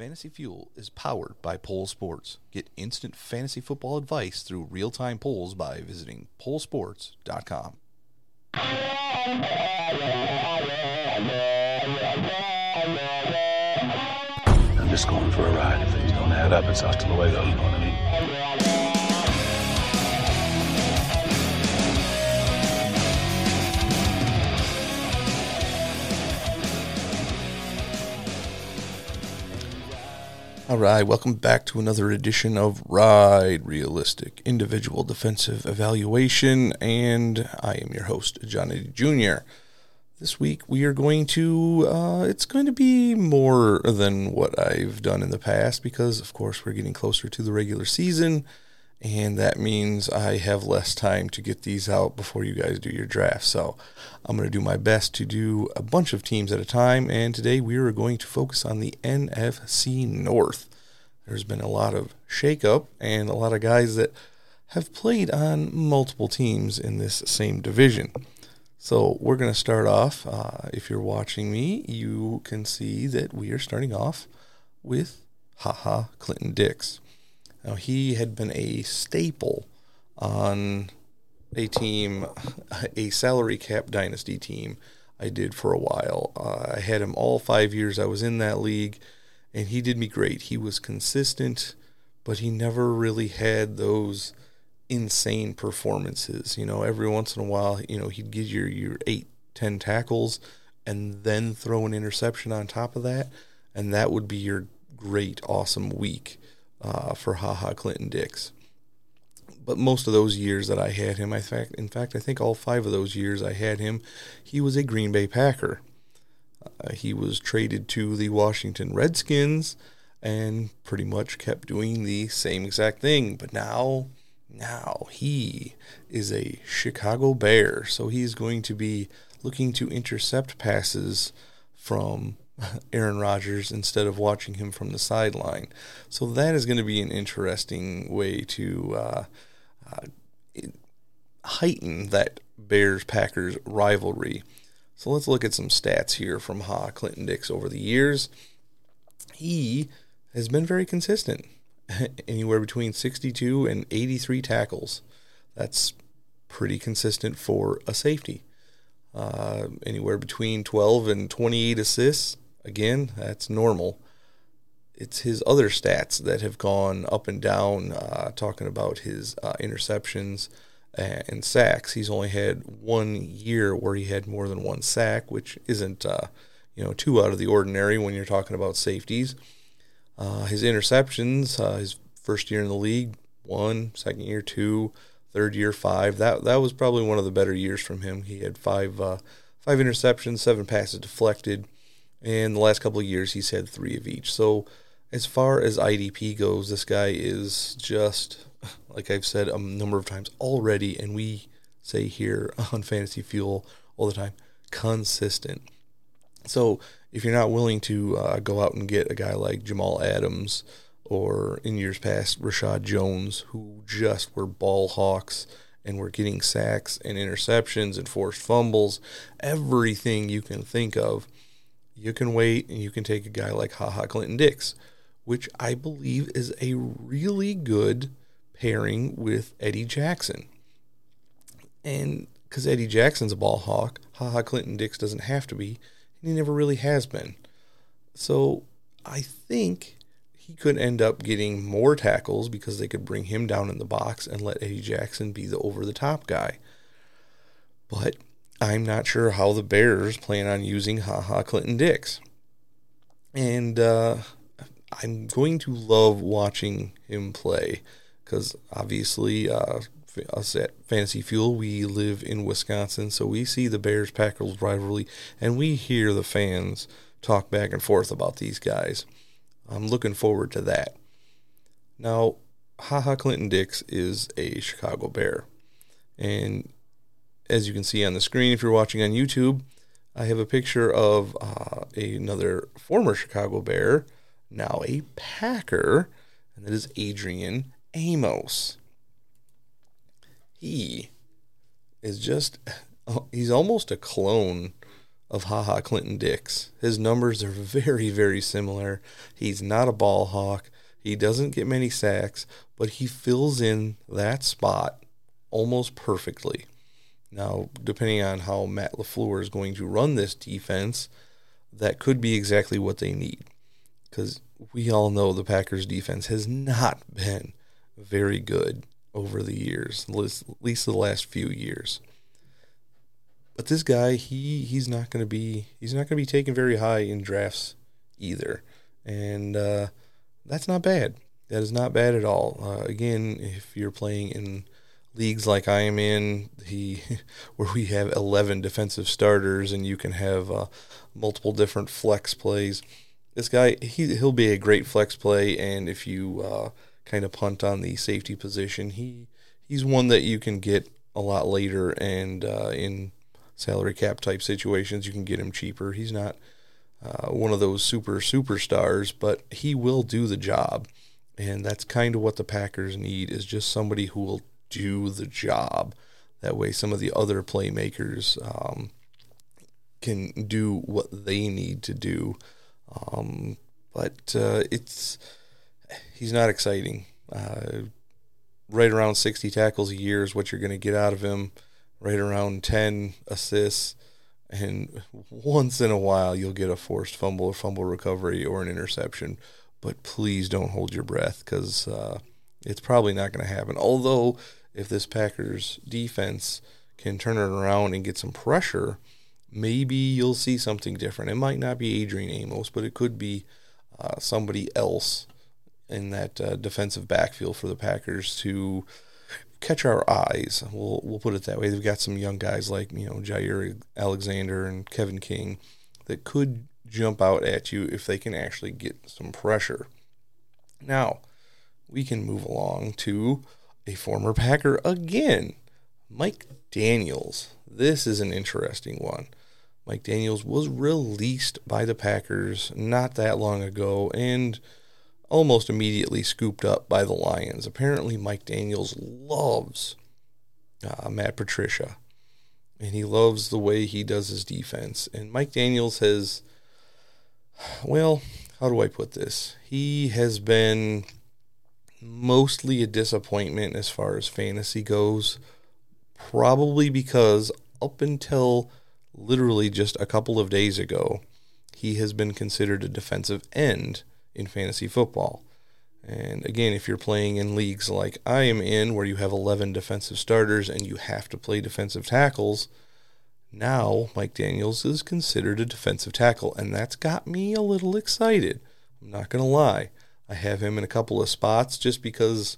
Fantasy Fuel is powered by Pole Sports. Get instant fantasy football advice through real time polls by visiting polesports.com. I'm just going for a ride. If things don't add up, it's hasta luego, you know what I mean? All right, welcome back to another edition of Ride Realistic Individual Defensive Evaluation, and I am your host, Johnny Jr. This week we are going to, uh, it's going to be more than what I've done in the past because, of course, we're getting closer to the regular season, and that means I have less time to get these out before you guys do your draft. So I'm going to do my best to do a bunch of teams at a time, and today we are going to focus on the NFC North. There's been a lot of shakeup and a lot of guys that have played on multiple teams in this same division. So we're going to start off. Uh, if you're watching me, you can see that we are starting off with Ha Ha Clinton-Dix. Now he had been a staple on a team, a salary cap dynasty team. I did for a while. Uh, I had him all five years I was in that league, and he did me great. He was consistent, but he never really had those insane performances. You know, every once in a while, you know, he'd get your your eight, ten tackles, and then throw an interception on top of that, and that would be your great, awesome week uh, for Ha Ha Clinton-Dix. But most of those years that I had him, I fact, in fact, I think all five of those years I had him, he was a Green Bay Packer. Uh, he was traded to the Washington Redskins and pretty much kept doing the same exact thing. But now, now he is a Chicago Bear, so he's going to be looking to intercept passes from Aaron Rodgers instead of watching him from the sideline. So that is going to be an interesting way to uh, uh, heighten that Bears Packers rivalry. So let's look at some stats here from Ha Clinton Dix over the years. He has been very consistent, anywhere between 62 and 83 tackles. That's pretty consistent for a safety. Uh, anywhere between 12 and 28 assists. Again, that's normal. It's his other stats that have gone up and down, uh, talking about his uh, interceptions and sacks. He's only had one year where he had more than one sack, which isn't, uh, you know, too out of the ordinary when you're talking about safeties. Uh, his interceptions, uh, his first year in the league, one, second year, two, third year, five. That that was probably one of the better years from him. He had five uh, five interceptions, seven passes deflected, and the last couple of years he's had three of each. So as far as IDP goes, this guy is just like I've said a number of times already, and we say here on Fantasy Fuel all the time, consistent. So if you're not willing to uh, go out and get a guy like Jamal Adams or in years past Reshad Jones, who just were ball hawks and were getting sacks and interceptions and forced fumbles, everything you can think of, you can wait and you can take a guy like Ha Ha Clinton-Dix, which I believe is a really good pairing with Eddie Jackson. And because Eddie Jackson's a ball hawk, Ha Ha Clinton-Dix doesn't have to be, and he never really has been. So I think he could end up getting more tackles because they could bring him down in the box and let Eddie Jackson be the over the top guy. But I'm not sure how the Bears plan on using Ha Ha Clinton-Dix. And uh, I'm going to love watching him play because obviously, uh, us at Fantasy Fuel, we live in Wisconsin, so we see the Bears Packers rivalry and we hear the fans talk back and forth about these guys. I'm looking forward to that. Now, Ha Ha Clinton-Dix is a Chicago Bear. And as you can see on the screen, if you're watching on YouTube, I have a picture of uh, another former Chicago Bear, now a Packer, and that is Adrian Amos. He is just, he's almost a clone of Ha Ha Clinton-Dix. His numbers are very, very similar. He's not a ball hawk. He doesn't get many sacks, but he fills in that spot almost perfectly. Now, depending on how Matt LaFleur is going to run this defense, that could be exactly what they need. Because we all know the Packers defense has not been very good over the years, at least the last few years. But this guy, he he's not going to be he's not going to be taken very high in drafts either, and uh, that's not bad. That is not bad at all. Uh, again, if you're playing in leagues like I am in, he where we have 11 defensive starters and you can have uh, multiple different flex plays. This guy, he he'll be a great flex play, and if you uh, kind of punt on the safety position, he he's one that you can get a lot later and uh, in salary cap type situations, you can get him cheaper. He's not uh, one of those super superstars, but he will do the job. And that's kind of what the Packers need is just somebody who will do the job. That way, some of the other playmakers um, can do what they need to do. Um, but uh, it's he's not exciting. Uh, right around 60 tackles a year is what you're going to get out of him right around 10 assists. And once in a while, you'll get a forced fumble or fumble recovery or an interception. But please don't hold your breath because uh, it's probably not going to happen. Although, if this Packers defense can turn it around and get some pressure, maybe you'll see something different. It might not be Adrian Amos, but it could be uh, somebody else in that uh, defensive backfield for the Packers to catch our eyes. We'll we'll put it that way. They've got some young guys like you know Jaire Alexander and Kevin King that could jump out at you if they can actually get some pressure. Now we can move along to a former Packer again, Mike Daniels. This is an interesting one. Mike Daniels was released by the Packers not that long ago and almost immediately scooped up by the Lions. Apparently, Mike Daniels loves uh, Matt Patricia, and he loves the way he does his defense. And Mike Daniels has, well, how do I put this? He has been mostly a disappointment as far as fantasy goes, probably because up until literally just a couple of days ago, he has been considered a defensive end in fantasy football. And again, if you're playing in leagues like I am in, where you have 11 defensive starters and you have to play defensive tackles, now Mike Daniels is considered a defensive tackle. And that's got me a little excited. I'm not going to lie. I have him in a couple of spots just because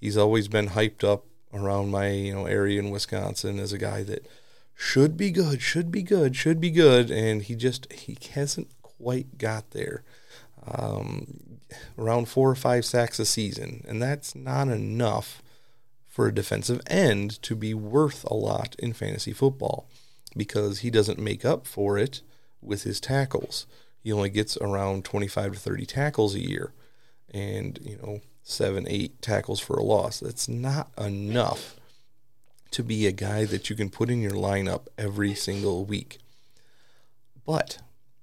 he's always been hyped up around my you know area in Wisconsin as a guy that should be good, should be good, should be good, and he just he hasn't quite got there. Um, around four or five sacks a season, and that's not enough for a defensive end to be worth a lot in fantasy football because he doesn't make up for it with his tackles. He only gets around 25 to 30 tackles a year and, you know, seven, eight tackles for a loss. That's not enough to be a guy that you can put in your lineup every single week. But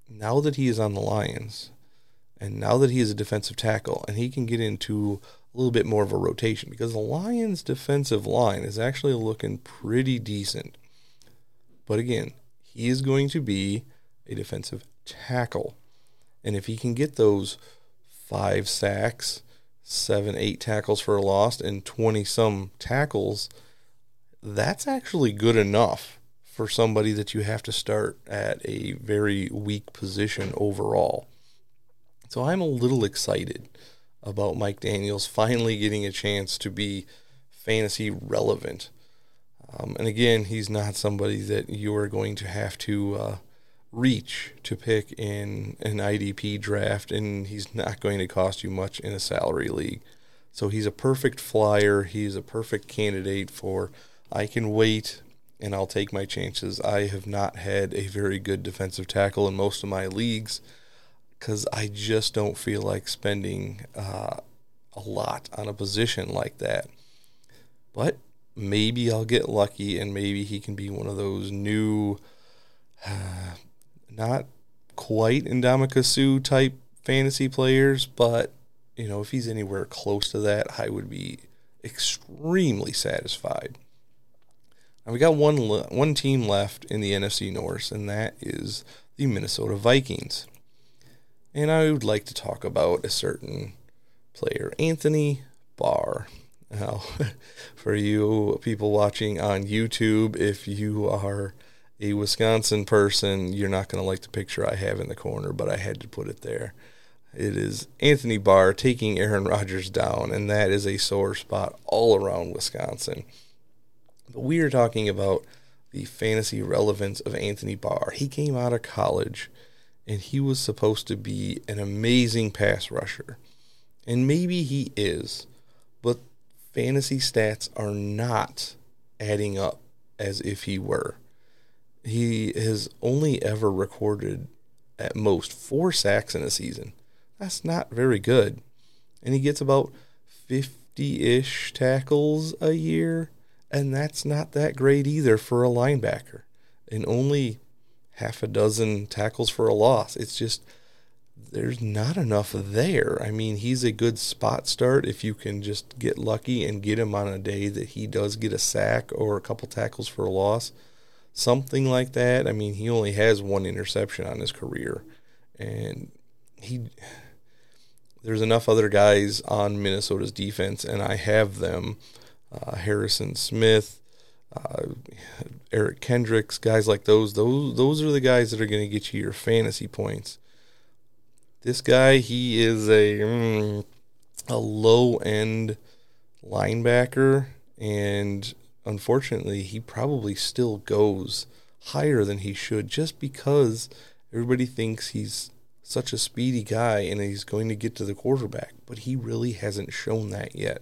now that he is on the Lions, and now that he is a defensive tackle and he can get into a little bit more of a rotation because the Lions' defensive line is actually looking pretty decent. But again, he is going to be a defensive tackle. And if he can get those five sacks, seven, eight tackles for a loss, and 20 some tackles, that's actually good enough for somebody that you have to start at a very weak position overall. So I'm a little excited about Mike Daniels finally getting a chance to be fantasy relevant. Um, and again, he's not somebody that you are going to have to uh, reach to pick in an IDP draft, and he's not going to cost you much in a salary league. So he's a perfect flyer. He's a perfect candidate for I can wait and I'll take my chances. I have not had a very good defensive tackle in most of my leagues because I just don't feel like spending uh, a lot on a position like that. But maybe I'll get lucky and maybe he can be one of those new uh, not quite Ndamukong Suh type fantasy players, but you know, if he's anywhere close to that, I would be extremely satisfied. Now we got one one team left in the NFC North, and that is the Minnesota Vikings. And I would like to talk about a certain player, Anthony Barr. Now, for you people watching on YouTube, if you are a Wisconsin person, you're not going to like the picture I have in the corner, but I had to put it there. It is Anthony Barr taking Aaron Rodgers down, and that is a sore spot all around Wisconsin. But we are talking about the fantasy relevance of Anthony Barr. He came out of college and he was supposed to be an amazing pass rusher. And maybe he is, but fantasy stats are not adding up as if he were. He has only ever recorded at most four sacks in a season. That's not very good. And he gets about 50 ish tackles a year, and that's not that great either for a linebacker. And only half a dozen tackles for a loss. It's just there's not enough there. I mean, he's a good spot start if you can just get lucky and get him on a day that he does get a sack or a couple tackles for a loss. Something like that. I mean, he only has one interception on his career. And he there's enough other guys on Minnesota's defense, and I have them. Uh, Harrison Smith, uh, Eric Kendricks, guys like those. Those those are the guys that are going to get you your fantasy points. This guy, he is a mm, a low end linebacker, and unfortunately, he probably still goes higher than he should, just because everybody thinks he's such a speedy guy and he's going to get to the quarterback, but he really hasn't shown that yet.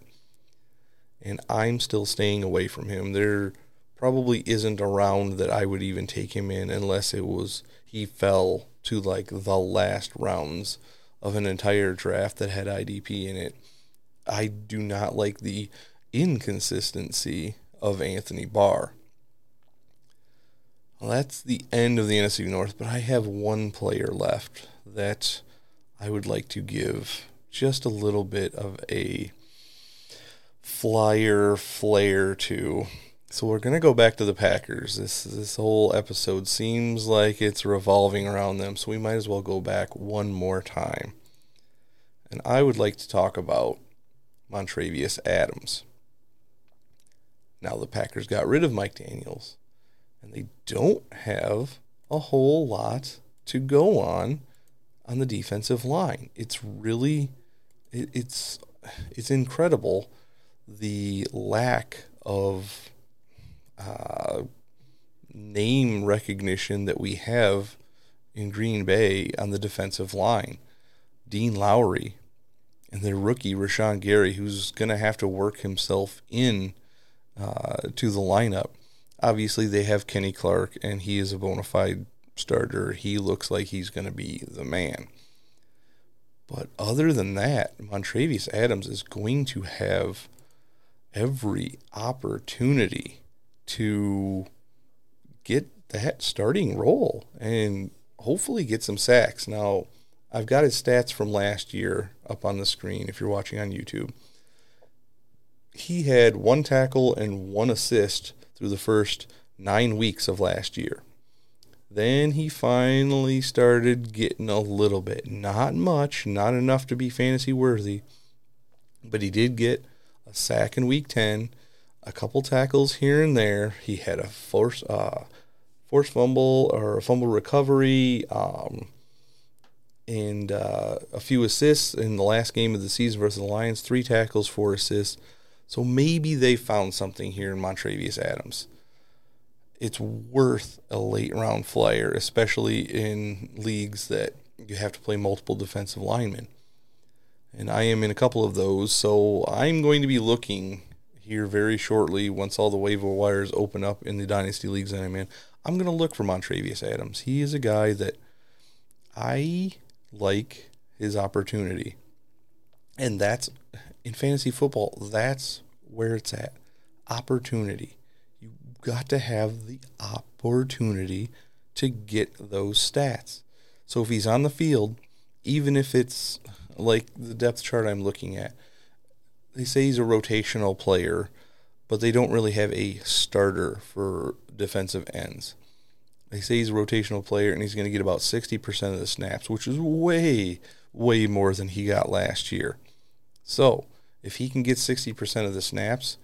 And I'm still staying away from him. There probably isn't a round that I would even take him in unless it was he fell to like the last rounds of an entire draft that had IDP in it. I do not like the inconsistency of Anthony Barr. Well, that's the end of the NFC North, but I have one player left that I would like to give just a little bit of a flyer flair to. So we're gonna go back to the Packers. This this whole episode seems like it's revolving around them, so we might as well go back one more time. And I would like to talk about Montravius Adams. Now the Packers got rid of Mike Daniels, and they don't have a whole lot to go on on the defensive line. It's really it, it's it's incredible the lack of uh, name recognition that we have in Green Bay on the defensive line. Dean Lowry and their rookie Rashan Gary, who's going to have to work himself in uh, to the lineup. Obviously, they have Kenny Clark, and he is a bona fide starter, he looks like he's going to be the man. But other than that, Montravius Adams is going to have every opportunity to get that starting role and hopefully get some sacks. Now, I've got his stats from last year up on the screen if you're watching on YouTube. He had one tackle and one assist through the first nine weeks of last year. Then he finally started getting a little bit. Not much, not enough to be fantasy worthy, but he did get a sack in week 10, a couple tackles here and there. He had a force uh, force fumble or a fumble recovery, um, and uh, a few assists in the last game of the season versus the Lions. Three tackles, four assists. So maybe they found something here in Montravius Adams it's worth a late round flyer, especially in leagues that you have to play multiple defensive linemen. And I am in a couple of those, so I'm going to be looking here very shortly once all the waiver wires open up in the dynasty leagues that I'm in. I'm going to look for Montravius Adams. He is a guy that I like his opportunity. And that's in fantasy football, that's where it's at. Opportunity You got to have the opportunity to get those stats. So if he's on the field, even if it's like the depth chart I'm looking at, they say he's a rotational player, but they don't really have a starter for defensive ends. They say he's a rotational player and he's going to get about 60% of the snaps, which is way, way more than he got last year. So if he can get 60% of the snaps,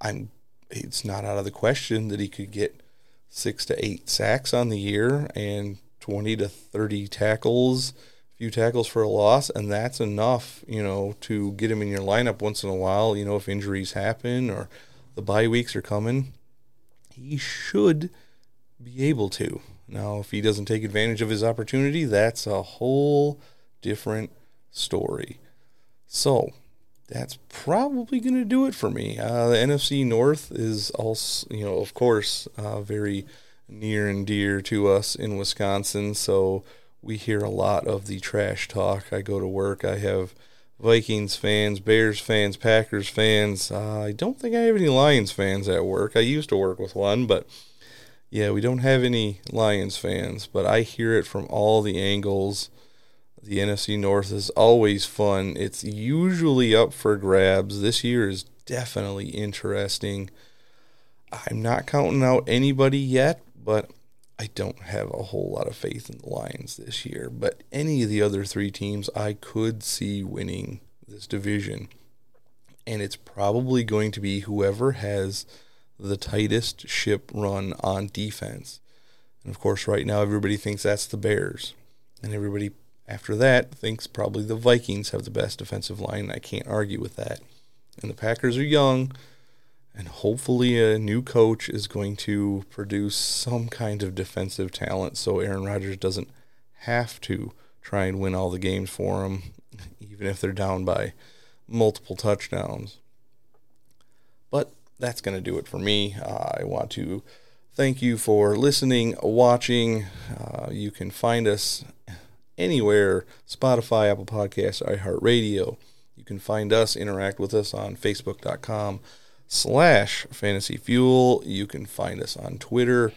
I'm it's not out of the question that he could get six to eight sacks on the year and 20 to 30 tackles, a few tackles for a loss, and that's enough, you know, to get him in your lineup once in a while, you know, if injuries happen or the bye weeks are coming. He should be able to. Now, if he doesn't take advantage of his opportunity, that's a whole different story. So, that's probably going to do it for me. Uh, the NFC North is also, you know, of course, uh, very near and dear to us in Wisconsin. So we hear a lot of the trash talk. I go to work, I have Vikings fans, Bears fans, Packers fans. Uh, I don't think I have any Lions fans at work. I used to work with one, but yeah, we don't have any Lions fans. But I hear it from all the angles the NFC North is always fun. It's usually up for grabs. This year is definitely interesting. I'm not counting out anybody yet, but I don't have a whole lot of faith in the Lions this year. But any of the other three teams, I could see winning this division. And it's probably going to be whoever has the tightest ship run on defense. And of course, right now, everybody thinks that's the Bears. And everybody after that, thinks probably the Vikings have the best defensive line. I can't argue with that. And the Packers are young, and hopefully a new coach is going to produce some kind of defensive talent so Aaron Rodgers doesn't have to try and win all the games for them, even if they're down by multiple touchdowns. But that's going to do it for me. Uh, I want to thank you for listening, watching. Uh, you can find us anywhere Spotify, Apple Podcasts, iHeartRadio. You can find us, interact with us on Facebook.com slash Fantasy Fuel. You can find us on Twitter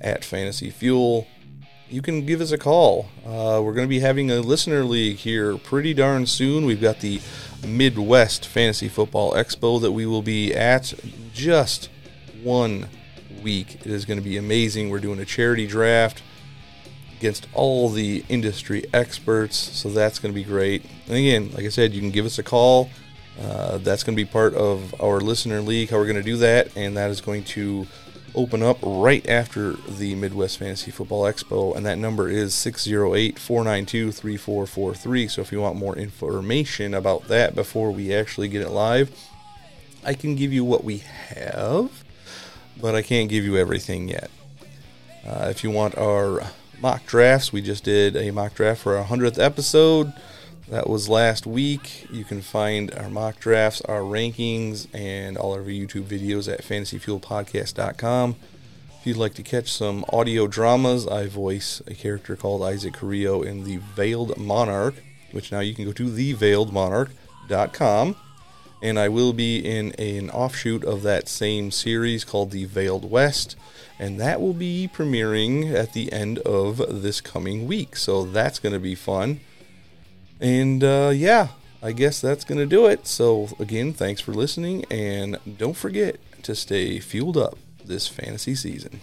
at Fantasy Fuel. You can give us a call. Uh, we're going to be having a listener league here pretty darn soon. We've got the Midwest Fantasy Football Expo that we will be at just one week. It is going to be amazing. We're doing a charity draft against all the industry experts. So that's going to be great. And again, like I said, you can give us a call. Uh, that's going to be part of our listener league, how we're going to do that. And that is going to open up right after the Midwest Fantasy Football Expo. And that number is 608 492 3443. So if you want more information about that before we actually get it live, I can give you what we have, but I can't give you everything yet. Uh, if you want our mock drafts. We just did a mock draft for our 100th episode. That was last week. You can find our mock drafts, our rankings, and all of our YouTube videos at fantasyfuelpodcast.com. If you'd like to catch some audio dramas, I voice a character called Isaac Carrillo in The Veiled Monarch, which now you can go to theveiledmonarch.com. And I will be in an offshoot of that same series called The Veiled West and that will be premiering at the end of this coming week. So that's going to be fun. And uh, yeah, I guess that's going to do it. So again, thanks for listening, and don't forget to stay fueled up this fantasy season.